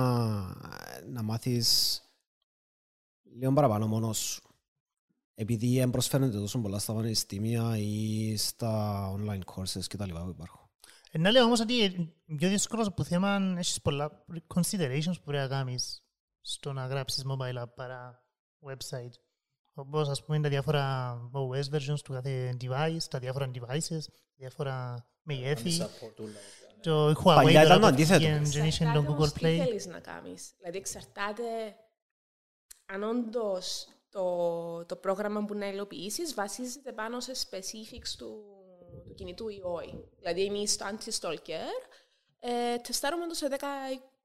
να μάθεις λίγο παραπάνω μόνος σου. Επειδή δεν προσφέρονται τόσο πολλά στα πανεπιστήμια ή στα online courses και τα λοιπά που υπάρχουν. Ε, να λέω όμως ότι είναι πιο δύσκολος που θέμα έχεις πολλά considerations που πρέπει να κάνεις στο να γράψεις mobile app παρά website. Όπως ας πούμε τα διάφορα OS versions του κάθε device, τα διάφορα devices, διάφορα μεγέθη. Το Huawei Παλιά ήταν το τώρα που αντίθετο. βγήκε generation Εξαρτάται των όμως Google τι Play. θέλεις να κάνεις. Δηλαδή εξαρτάται αν όντως το, το πρόγραμμα που να υλοποιήσεις βασίζεται πάνω σε specifics του, του κινητού ή όχι. Δηλαδή εμείς στο Anti-Stalker ε, τεστάρουμε το σε 10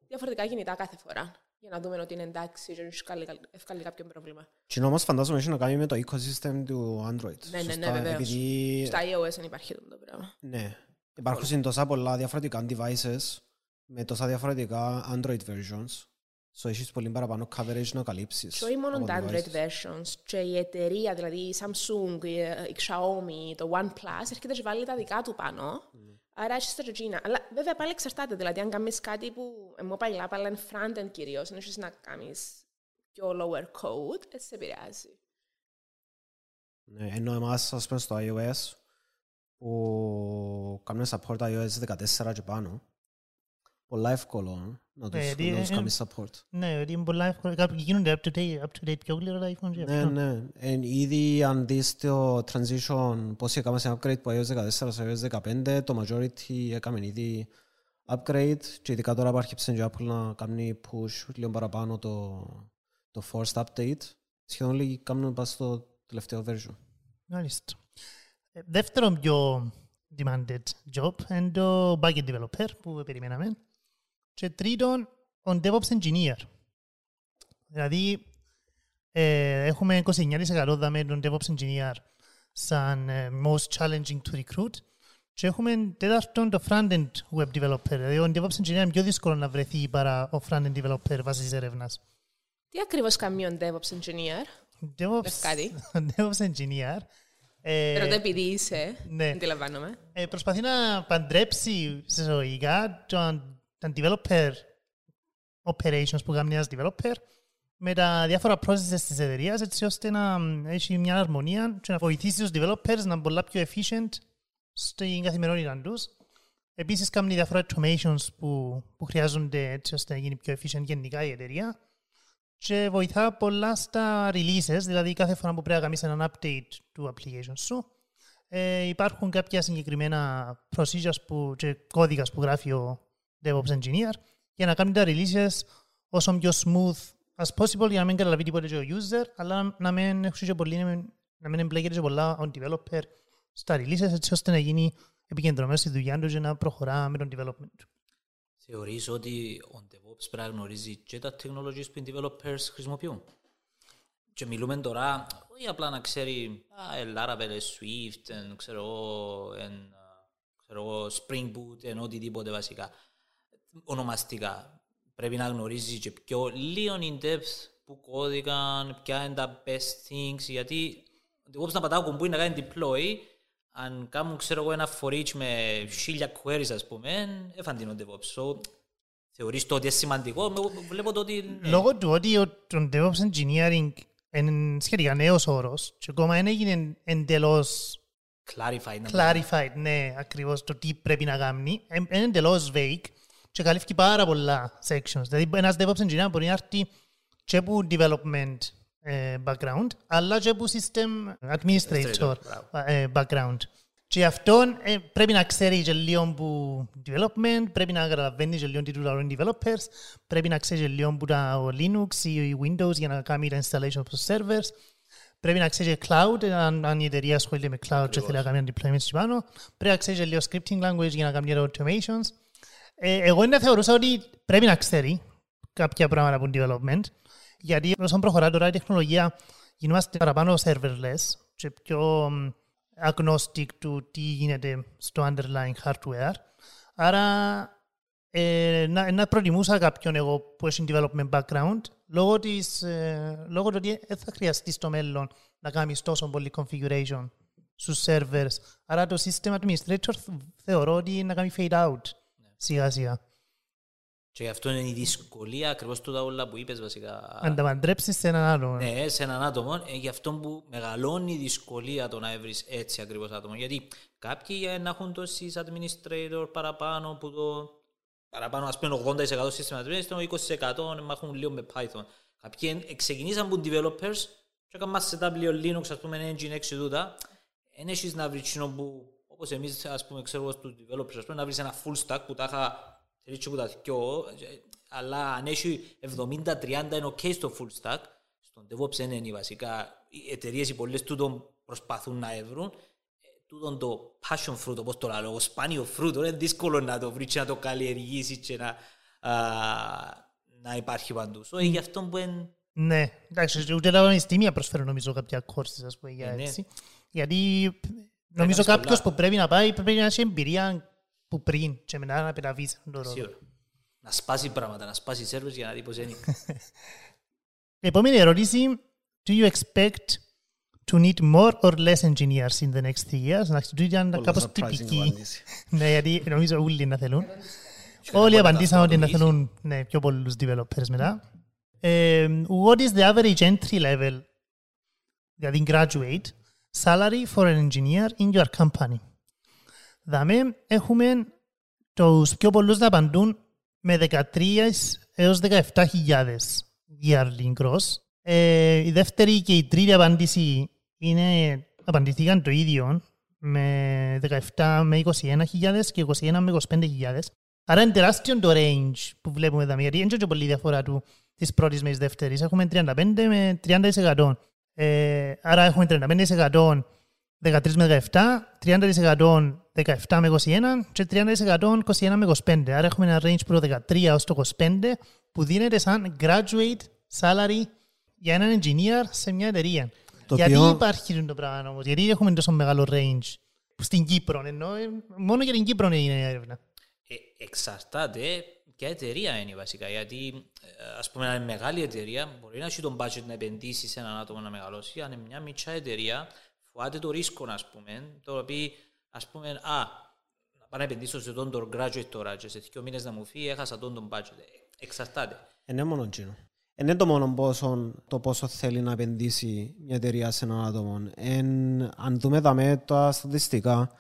διαφορετικά κινητά κάθε φορά για να δούμε ότι είναι εντάξει και δεν έχει βγάλει- ευκάλει κάποιο πρόβλημα. Και όμως φαντάζομαι έχει να κάνει με το ecosystem του Android. Ναι, ναι, ναι, Σωστά, βεβαίως. Επειδή Στα iOS δεν υπάρχει αυτό το πράγμα. Ναι. Υπάρχουν τόσα πολλά διαφορετικά devices με τόσα διαφορετικά Android versions. So έχεις πολύ παραπάνω coverage να καλύψεις. Και όχι μόνο από τα devices. Android versions, και η εταιρεία, δηλαδή η Samsung, η, η Xiaomi, το OnePlus, έρχεται και βάλει τα δικά του πάνω. Άρα έχεις τα Regina. Αλλά βέβαια πάλι εξαρτάται. Δηλαδή, αν κάνεις κάτι που ε, mobile app, αλλά είναι front-end κυρίως, αν έχεις να κάνεις πιο lower code, έτσι σε επηρεάζει. Ναι, ενώ εμάς, ας πούμε, στο iOS, που κάνουμε support iOS 14 και πάνω, πολλά εύκολο να τους, Ναι, να τους ε, κάνεις support. Ναι, ότι είναι πολλά εύκολα. Κάποιοι γίνονται up to date, up to date πιο γλύωρα τα iPhone και Ναι, αυτό. ναι. Εν ήδη αν δεις το transition, πώς έκαμε σε upgrade που iOS 14 σε iOS 15, το majority έκαμε ήδη upgrade και ειδικά τώρα υπάρχει ψεν και Apple να κάνει push λίγο παραπάνω το, το forced update. Σχεδόν όλοι κάνουν πάνω στο τελευταίο version. Μάλιστα. Ε, Δεύτερο πιο demanded job είναι το backend developer που περιμέναμε. Και τρίτον, ο DevOps engineer. Δηλαδή, ε, έχουμε 29% δάμε τον DevOps engineer σαν ε, most challenging to recruit και έχουμε τέταρτον το front-end web developer. Δηλαδή, ο DevOps engineer είναι πιο δύσκολο να βρεθεί παρά ο front-end developer βάσει της έρευνας. Τι ακριβώς κάνει ο DevOps Engineer, DevOps, Λευκάδη. DevOps engineer ε, ρωτώ επειδή είσαι, ναι. αντιλαμβάνομαι. ε, προσπαθεί να παντρέψει σε εισαγωγικά τον, τον developer operations που κάνει ένας developer με τα διάφορα processes της εταιρείας έτσι ώστε να μ, έχει μια αρμονία και να βοηθήσει τους developers να είναι πολλά πιο efficient στην καθημερινότητα τους. Επίσης κάνει διάφορα automations που, που χρειάζονται έτσι ώστε να γίνει πιο efficient γενικά η εταιρεία και βοηθά πολλά στα releases, δηλαδή κάθε φορά που πρέπει να κάνεις έναν update του application σου ε, υπάρχουν κάποια συγκεκριμένα procedures που, και κώδικας που γράφει ο DevOps Engineer για να κάνει τα releases όσο πιο smooth as possible για να μην καταλαβεί τίποτε και ο user αλλά να μην, έχει και πολύ, να μην εμπλέκεται και πολλά ο developer στα releases έτσι ώστε να γίνει επικεντρωμένος στη δουλειά του και να προχωρά με τον development του. Θεωρείς ότι ο DevOps πρέπει να γνωρίζει και τα technologies που οι developers χρησιμοποιούν; Και μιλούμε τώρα, όχι απλά να ξέρει α, ε, Laravel, ε, Swift, εν, ξέρω, εγώ, εν, α, ξέρω εγώ, Spring Boot, εν, οτιδήποτε βασικά. Ονομαστικά. Πρέπει να γνωρίζεις και πιο λίγο in depth που κώδικαν, ποια είναι τα best things, γιατί ο DevOps να πατάω κουμπούι να κάνει deploy, αν κάνουν ξέρω εγώ ένα for each με χίλια queries ας πούμε, έφαν ο DevOps. So, θεωρείς το ότι είναι σημαντικό, με- βλέπω το ότι... ναι. Λόγω του ότι ο, το DevOps Engineering είναι σχετικά νέος όρος και ακόμα δεν έγινε εντελώς Clarified. να clarified, ναι, ακριβώς το τι πρέπει να κάνει. Ε, Είναι εντελώς vague και καλύφθηκε πάρα πολλά sections. Δηλαδή ένας DevOps engineer μπορεί να έρθει και από development ε, background, αλλά και από system administrator Administrator, ε, background. Και αυτό ε, πρέπει να ξέρει και λίγο που development, πρέπει να καταλαβαίνει και λίγο τι τους λαλούν οι developers, πρέπει να ξέρει και λίγο που τα ο Linux ή η Windows για να κάνει τα installation στους servers, πρέπει να ξέρει και cloud, αν, αν η εταιρεία ασχολείται με cloud και θέλει να κάνει ένα deployment στην πάνω. Πρέπει να ξέρει και λίγο scripting language για να κάνει automations. Ε, εγώ είναι θεωρούσα ότι πρέπει να ξέρει κάποια πράγματα από development, γιατί όσο προχωρά τώρα η τεχνολογία γινόμαστε παραπάνω serverless και πιο μ, agnostic του τι γίνεται στο underlying hardware. Άρα ε, να, να προτιμούσα κάποιον εγώ που έχει development background λόγω, της, ε, λόγω του ότι δεν θα χρειαστεί στο μέλλον να κάνεις τόσο πολύ configuration στους servers. Άρα το system administrator θεωρώ ότι είναι να κάνει fade out σιγά σιγά. Και γι' αυτό είναι η δυσκολία ακριβώς τούτα όλα που είπες βασικά. Αν τα παντρέψεις σε έναν άλλο. Ναι, σε έναν άτομο, ε, γι' αυτό που μεγαλώνει η δυσκολία το να βρει έτσι ακριβώς άτομο. Γιατί κάποιοι ε, να έχουν το sys administrator παραπάνω που το. παραπάνω, ας πούμε, 80% system administrator, 20% να έχουν λίγο με Python. Κάποιοι ε, ξεκινήσαν που developers και έκαναν setup λίγο Linux, ας πούμε, Engine 6 τούτα. Εν έχεις να βρεις κοινό που, όπως εμείς, ας πούμε, ξέρω εγώ στους developers, ας πούμε, να βρεις ένα full stack που τα είχα θέλεις που τα δυο, αλλά αν έχει 70-30 είναι ok στο full stack, στον DevOps δεν είναι βασικά, οι εταιρείες οι πολλές τούτον προσπαθούν να εύρουν, Ε, τούτον το passion fruit, όπως το λέω, σπάνιο fruit, είναι δύσκολο να το βρεις και να το καλλιεργήσεις και να, α, να υπάρχει παντού. So, γι' αυτό που είναι Ναι, εντάξει, ούτε τα πανεπιστήμια προσφέρουν νομίζω κάποια courses, ας πούμε, για Ε, ναι. έτσι. Γιατί νομίζω κάνεις κάποιος πολλά. που πρέπει να πάει πρέπει να έχει εμπειρία που πριν και μετά να πεταβείς τον ρόλο. σίγουρο. Να σπάσει πράγματα, να σπάσει servers για να δει πως είναι. Επόμενη ερώτηση. Do you expect to need more or less engineers in the next three years? Εντάξει, τούτη ήταν Πολλά κάπως surprising τυπική. απάντηση. Ναι, γιατί νομίζω όλοι να θέλουν. Και Όλοι να απαντήσαν ότι να ταυτοποιήσει. θέλουν ναι, πιο πολλούς developers μετά. Ε, what is the average entry level, δηλαδή graduate, salary for an engineer in your company? Δάμε, έχουμε τους πιο πολλούς να απαντούν με 13 έως 17.000 yearly gross. Ε, η δεύτερη και η τρίτη απάντηση είναι, απαντηθήκαν το ίδιο με 17 με 21.000 και 21 με 25.000. Άρα είναι τεράστιο το range που βλέπουμε εδώ, γιατί είναι και πολύ διαφορά του της πρώτης με της δεύτερης. Έχουμε 35 με 30%. Ε, άρα έχουμε 35% 13 με 17, 30% 17 με 21 και 30% 21 με 25. Άρα έχουμε ένα range προ 13 έως το 25 που δίνεται σαν graduate salary για έναν engineer σε μια εταιρεία. Το γιατί οποίο- υπάρχει το πράγμα όμως, γιατί έχουμε τόσο μεγάλο range στην Κύπρο, ενώ ε, μόνο για την Κύπρο είναι η έρευνα. Ε, εξαρτάται ποια εταιρεία είναι βασικά. Γιατί, ε, ας πούμε, αν είναι μεγάλη εταιρεία, μπορεί να έχει τον budget να επενδύσει σε έναν άτομο να μεγαλώσει. Αν είναι μια μικρά εταιρεία, φοβάται το ρίσκο, ας πούμε, το οποίο, ας πούμε, α, να πάω να επενδύσω σε τον τον graduate τώρα και σε δύο μήνες να μου φύγει, έχασα τον τον budget. Ε, εξαρτάται. Είναι μόνο εκείνο. Δεν είναι το μόνο πόσο, το πόσο θέλει να επενδύσει μια εταιρεία σε έναν άτομο. Εν, αν δούμε δαμε τα στατιστικά,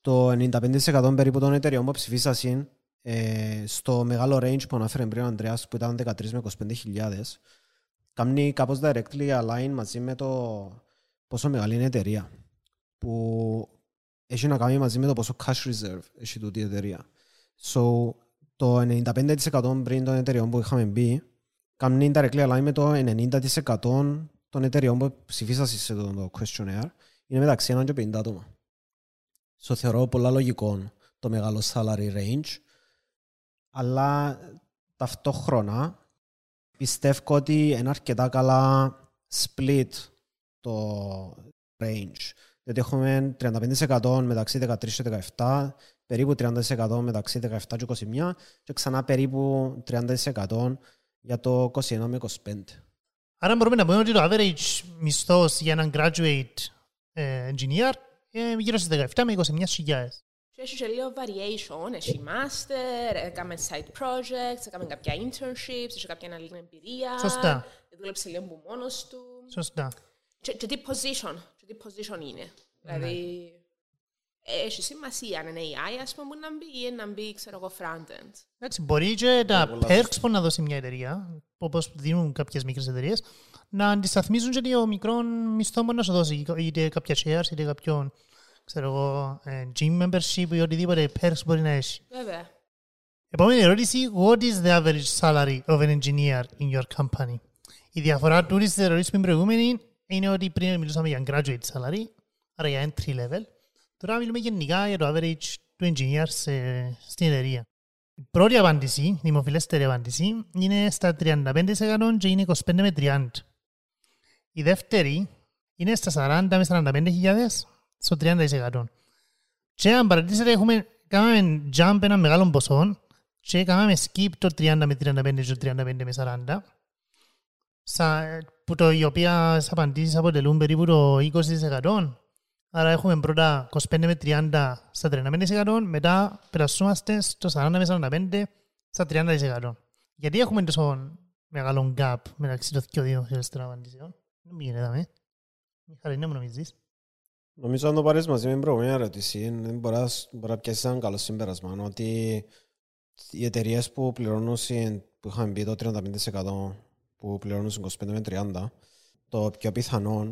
το 95% περίπου των εταιρεών που ψηφίσασαν ε, στο μεγάλο range που αναφέρει πριν ο Ανδρέας που ήταν 13 με 25 κάνει κάπως directly align μαζί με το πόσο μεγάλη είναι η εταιρεία που έχει να κάνει μαζί με το πόσο cash reserve έχει τούτη η εταιρεία. So, το 95% πριν των εταιρεών που είχαμε μπει κάνει directly align με το 90% των εταιρεών που ψηφίσασαν σε το, το questionnaire είναι μεταξύ 1 και 50 άτομα. So, θεωρώ πολλά λογικό το μεγάλο salary range αλλά ταυτόχρονα πιστεύω ότι είναι αρκετά καλά split το range. Διότι έχουμε 35% μεταξύ 13 και 17, περίπου 30% μεταξύ 17 και 21 και ξανά περίπου 30% για το 21 με 25. Άρα μπορούμε να πούμε ότι το average μισθός για έναν graduate ε, engineer είναι γύρω στις 17 με 21 χιλιάδες. Και έχει και λίγο variation, έχει master, έκαμε side projects, έκαμε κάποια internships, έχει κάποια άλλη εμπειρία. Σωστά. Δούλεψε λίγο που μόνος του. Σωστά. Και, και τι position, και τι position είναι. Δηλαδή, έχει σημασία αν είναι AI, ας πούμε, που να μπει ή να μπει, ξέρω εγώ, front-end. Εντάξει, μπορεί και τα perks που να δώσει μια εταιρεία, όπως δίνουν κάποιες μικρές εταιρείες, να αντισταθμίζουν και το μικρό μισθό που να σου δώσει, είτε κάποια shares, είτε κάποιον, ξέρω εγώ, ε, gym membership ή οτιδήποτε perks μπορεί να έχει. Βέβαια. Επόμενη ερώτηση, what is the average salary of an engineer in your company? Η διαφορά του της ερώτησης με την προηγούμενη είναι ότι πριν μιλούσαμε για graduate salary, άρα για entry level. Τώρα μιλούμε γενικά για το average του engineer σε, στην εταιρεία. Η πρώτη απάντηση, η δημοφιλέστερη απάντηση, είναι στα 35% και είναι 25 με 30. Η δεύτερη είναι στα 40 με 45 χιλιάδες, στο 30%. Και αν παρατήσετε, έχουμε, κάναμε jump ένα μεγάλο ποσό και κάναμε skip το 30 με 35 και το 35 με 40. Σα, που το, οι οποίε απαντήσεις αποτελούν περίπου το 20%. Άρα έχουμε πρώτα 25 με 30 στα 35%, μετά περασούμαστε στο 40 με 45 στα 30%. Γιατί έχουμε τόσο μεγάλο gap μεταξύ των δύο χειριστών απαντήσεων. Δεν μην γίνεται, Μιχάλη, ναι μου νομίζεις. Νομίζω αν το πάρεις μαζί με την προηγούμενη ερώτηση, μπορεί να- μπορεί να πιάσεις ένα καλό συμπέρασμα, ότι οι εταιρείες που πληρώνουν, συν- που είχαμε πει το 35% που πληρώνουν συν 25 με 30, το πιο πιθανό,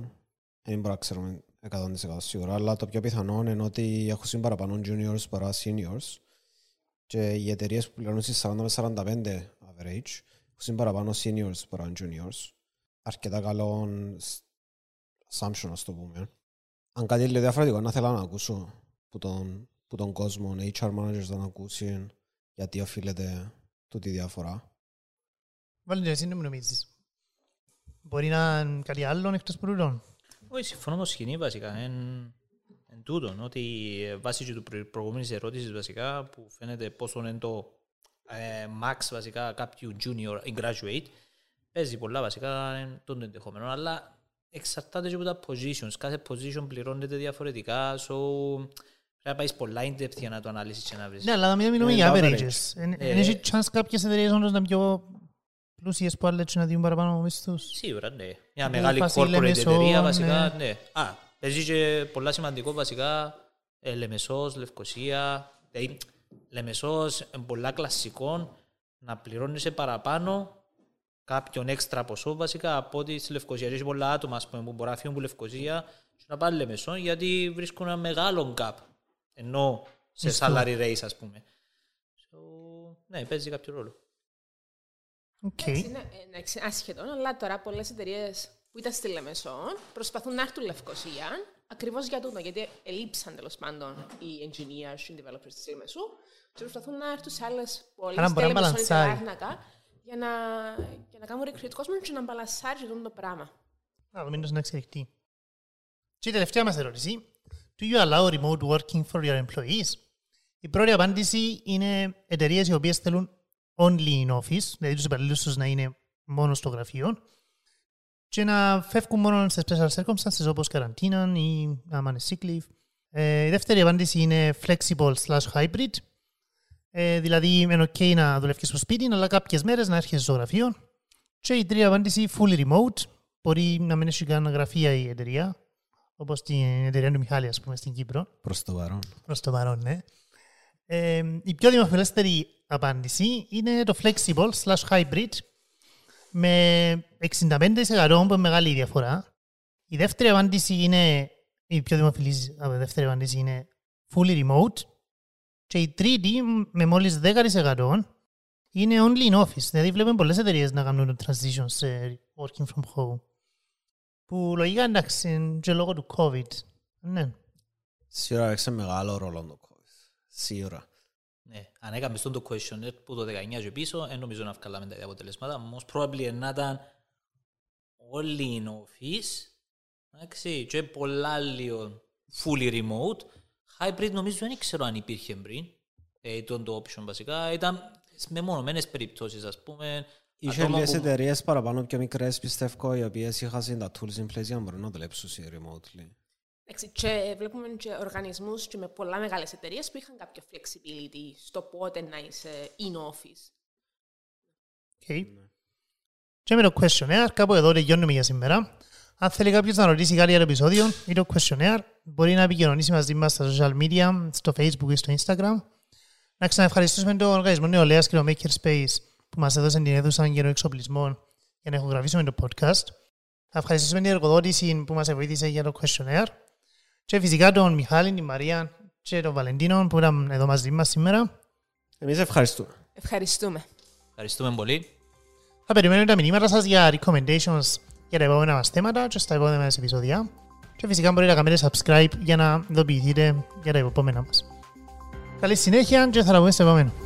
δεν μπορούμε να ξέρουμε 100% σίγουρα, αλλά το πιο πιθανό είναι ότι έχουν συν παραπάνω juniors παρά seniors και οι εταιρείες που πληρώνουν στις 40 με 45 average έχουν συν παραπάνω seniors παρά juniors. Αρκετά καλό assumption, ας το πούμε. Αν κάτι λέει διαφορετικό, να θέλω να ακούσω που τον, που τον κόσμο, HR managers να ακούσει γιατί οφείλεται τούτη διαφορά. Βάλτε εσύ, δεν μου νομίζεις. Μπορεί να είναι κάτι άλλο εκτός που τούτον. Όχι, συμφωνώ με το σκηνή βασικά. Εν, εν τούτον, ότι ε, βάσει και του προ- προηγούμενης ερώτησης βασικά που φαίνεται πόσο είναι το ε, max βασικά κάποιου junior ή graduate παίζει πολλά βασικά εν τον ενδεχόμενο αλλά εξαρτάται και από τα positions. Κάθε position πληρώνεται διαφορετικά so πρέπει να πάει πολλά in depth για να το αναλύσεις και να βρεις. Ναι, αλλά να μην μιλούμε Ε, για το averages. average. Εν Ε, εν έχει chance κάποιες εταιρείες όντως να είναι πιο πλούσιες που άλλες και να δίνουν παραπάνω μισθούς. Σίγουρα, ναι. Μια Ναι, μεγάλη φάση corporate Λεμεσό, εταιρεία βασικά, ναι. ναι. Α, παίζει και πολλά σημαντικό βασικά ε, Λεμεσός, Λευκοσία. Δηλαδή, Λεμεσός είναι πολλά κλασικό να πληρώνεις παραπάνω κάποιον έξτρα ποσό βασικά από ότι στη Λευκοσία. Έχει πολλά άτομα ας πούμε, που μπορεί να φύγουν από Λευκοσία και να πάνε Λεμεσό γιατί βρίσκουν ένα μεγάλο gap ενώ σε Μισθού. salary raise ας πούμε. So, ναι, παίζει κάποιο ρόλο. Οκ. Εντάξει, Είναι εντάξει, άσχετο, αλλά τώρα πολλές εταιρείες που ήταν στη Λεμεσόν προσπαθούν να έρθουν Λευκοσία ακριβώς για τούτο. Γιατί ελείψαν τέλος πάντων οι engineers, οι developers της Λεμεσού και προσπαθούν να έρθουν σε άλλες πόλεις. Άρα μπορεί να μπαλανσάρει. Για να, για να κάνουν recruit κόσμο και να μπαλανσάρει αυτό το πράγμα. Να δούμε το να εξελιχθεί. Και η τελευταία μας ερώτηση. Do you allow remote working for your employees? Η πρώτη απάντηση είναι εταιρείες οι οποίες θέλουν only in office, δηλαδή τους υπαλλήλους τους να είναι μόνος στο γραφείο και να φεύγουν μόνο σε special circumstances όπως καραντίνα ή άμα είναι sick leave. Ε, η δεύτερη απάντηση είναι flexible slash hybrid, ε, δηλαδή είναι ok να δουλεύεις στο σπίτι, αλλά κάποιες μέρες να έρχεσαι στο γραφείο. Και η τρίτη απάντηση fully remote, μπορεί να μην έχει καν γραφεία η εταιρεία, όπως την εταιρεία του Μιχάλη, ας πούμε, στην Κύπρο. Προς το παρόν. Προς το παρόν, ναι. Ε, η πιο δημοφιλέστερη απάντηση είναι το flexible slash hybrid με 65% που είναι μεγάλη η διαφορά. Η δεύτερη απάντηση είναι, η πιο δημοφιλής α, δεύτερη απάντηση είναι fully remote και η τρίτη με μόλις 10% είναι only in office. Δηλαδή βλέπουμε πολλές εταιρείες να κάνουν το transition σε working from home. Που λογικά εντάξει είναι και λόγω του COVID. Ναι. Σίγουρα έπαιξε μεγάλο ρόλο το COVID. Σίγουρα. Ναι, αν έκαμες στον το questionnaire που το 19 και πίσω, δεν νομίζω να βγάλαμε τα ίδια αποτελέσματα. Most probably να ήταν όλοι in office, εντάξει, και πολλά λίγο fully remote. Hybrid νομίζω δεν ξέρω αν υπήρχε πριν. Ε, ήταν το option βασικά. Ήταν με μονομένες περιπτώσεις, ας πούμε. Είχε άτομα λίγες που- εταιρείες παραπάνω πιο μικρές πιστεύω οι οποίες είχαν τα tools in place για να μπορούν να δουλέψουν σε remotely. Εντάξει, και βλέπουμε και οργανισμούς και με πολλά μεγάλες εταιρείες που είχαν κάποιο flexibility στο πότε να είσαι in office. Okay. Και με το questionnaire, κάπου εδώ τελειώνουμε για σήμερα. Αν θέλει κάποιος να ρωτήσει κάτι για το επεισόδιο ή το questionnaire, μπορεί να επικοινωνήσει μαζί μας στα social media, στο facebook ή στο instagram. Να ξαναευχαριστήσουμε τον οργανισμό νεολαίας και το Makerspace που μας έδωσε την αίθουσα και τον εξοπλισμό για να ηχογραφήσουμε το podcast. Να ευχαριστήσουμε την εργοδότηση που μας βοήθησε για το questionnaire. Και φυσικά τον Μιχάλη, την Μαρία και τον Βαλεντίνο που ήταν εδώ μαζί μας σήμερα. Εμείς ευχαριστούμε. Ευχαριστούμε. Ευχαριστούμε πολύ. Θα περιμένουμε τα μηνύματα σας για recommendations για τα επόμενα μας θέματα και στα επόμενα μας επεισόδια. Και φυσικά μπορείτε να κάνετε subscribe για να ειδοποιηθείτε για τα επόμενα μας. Καλή συνέχεια και θα τα πούμε στο επόμενο.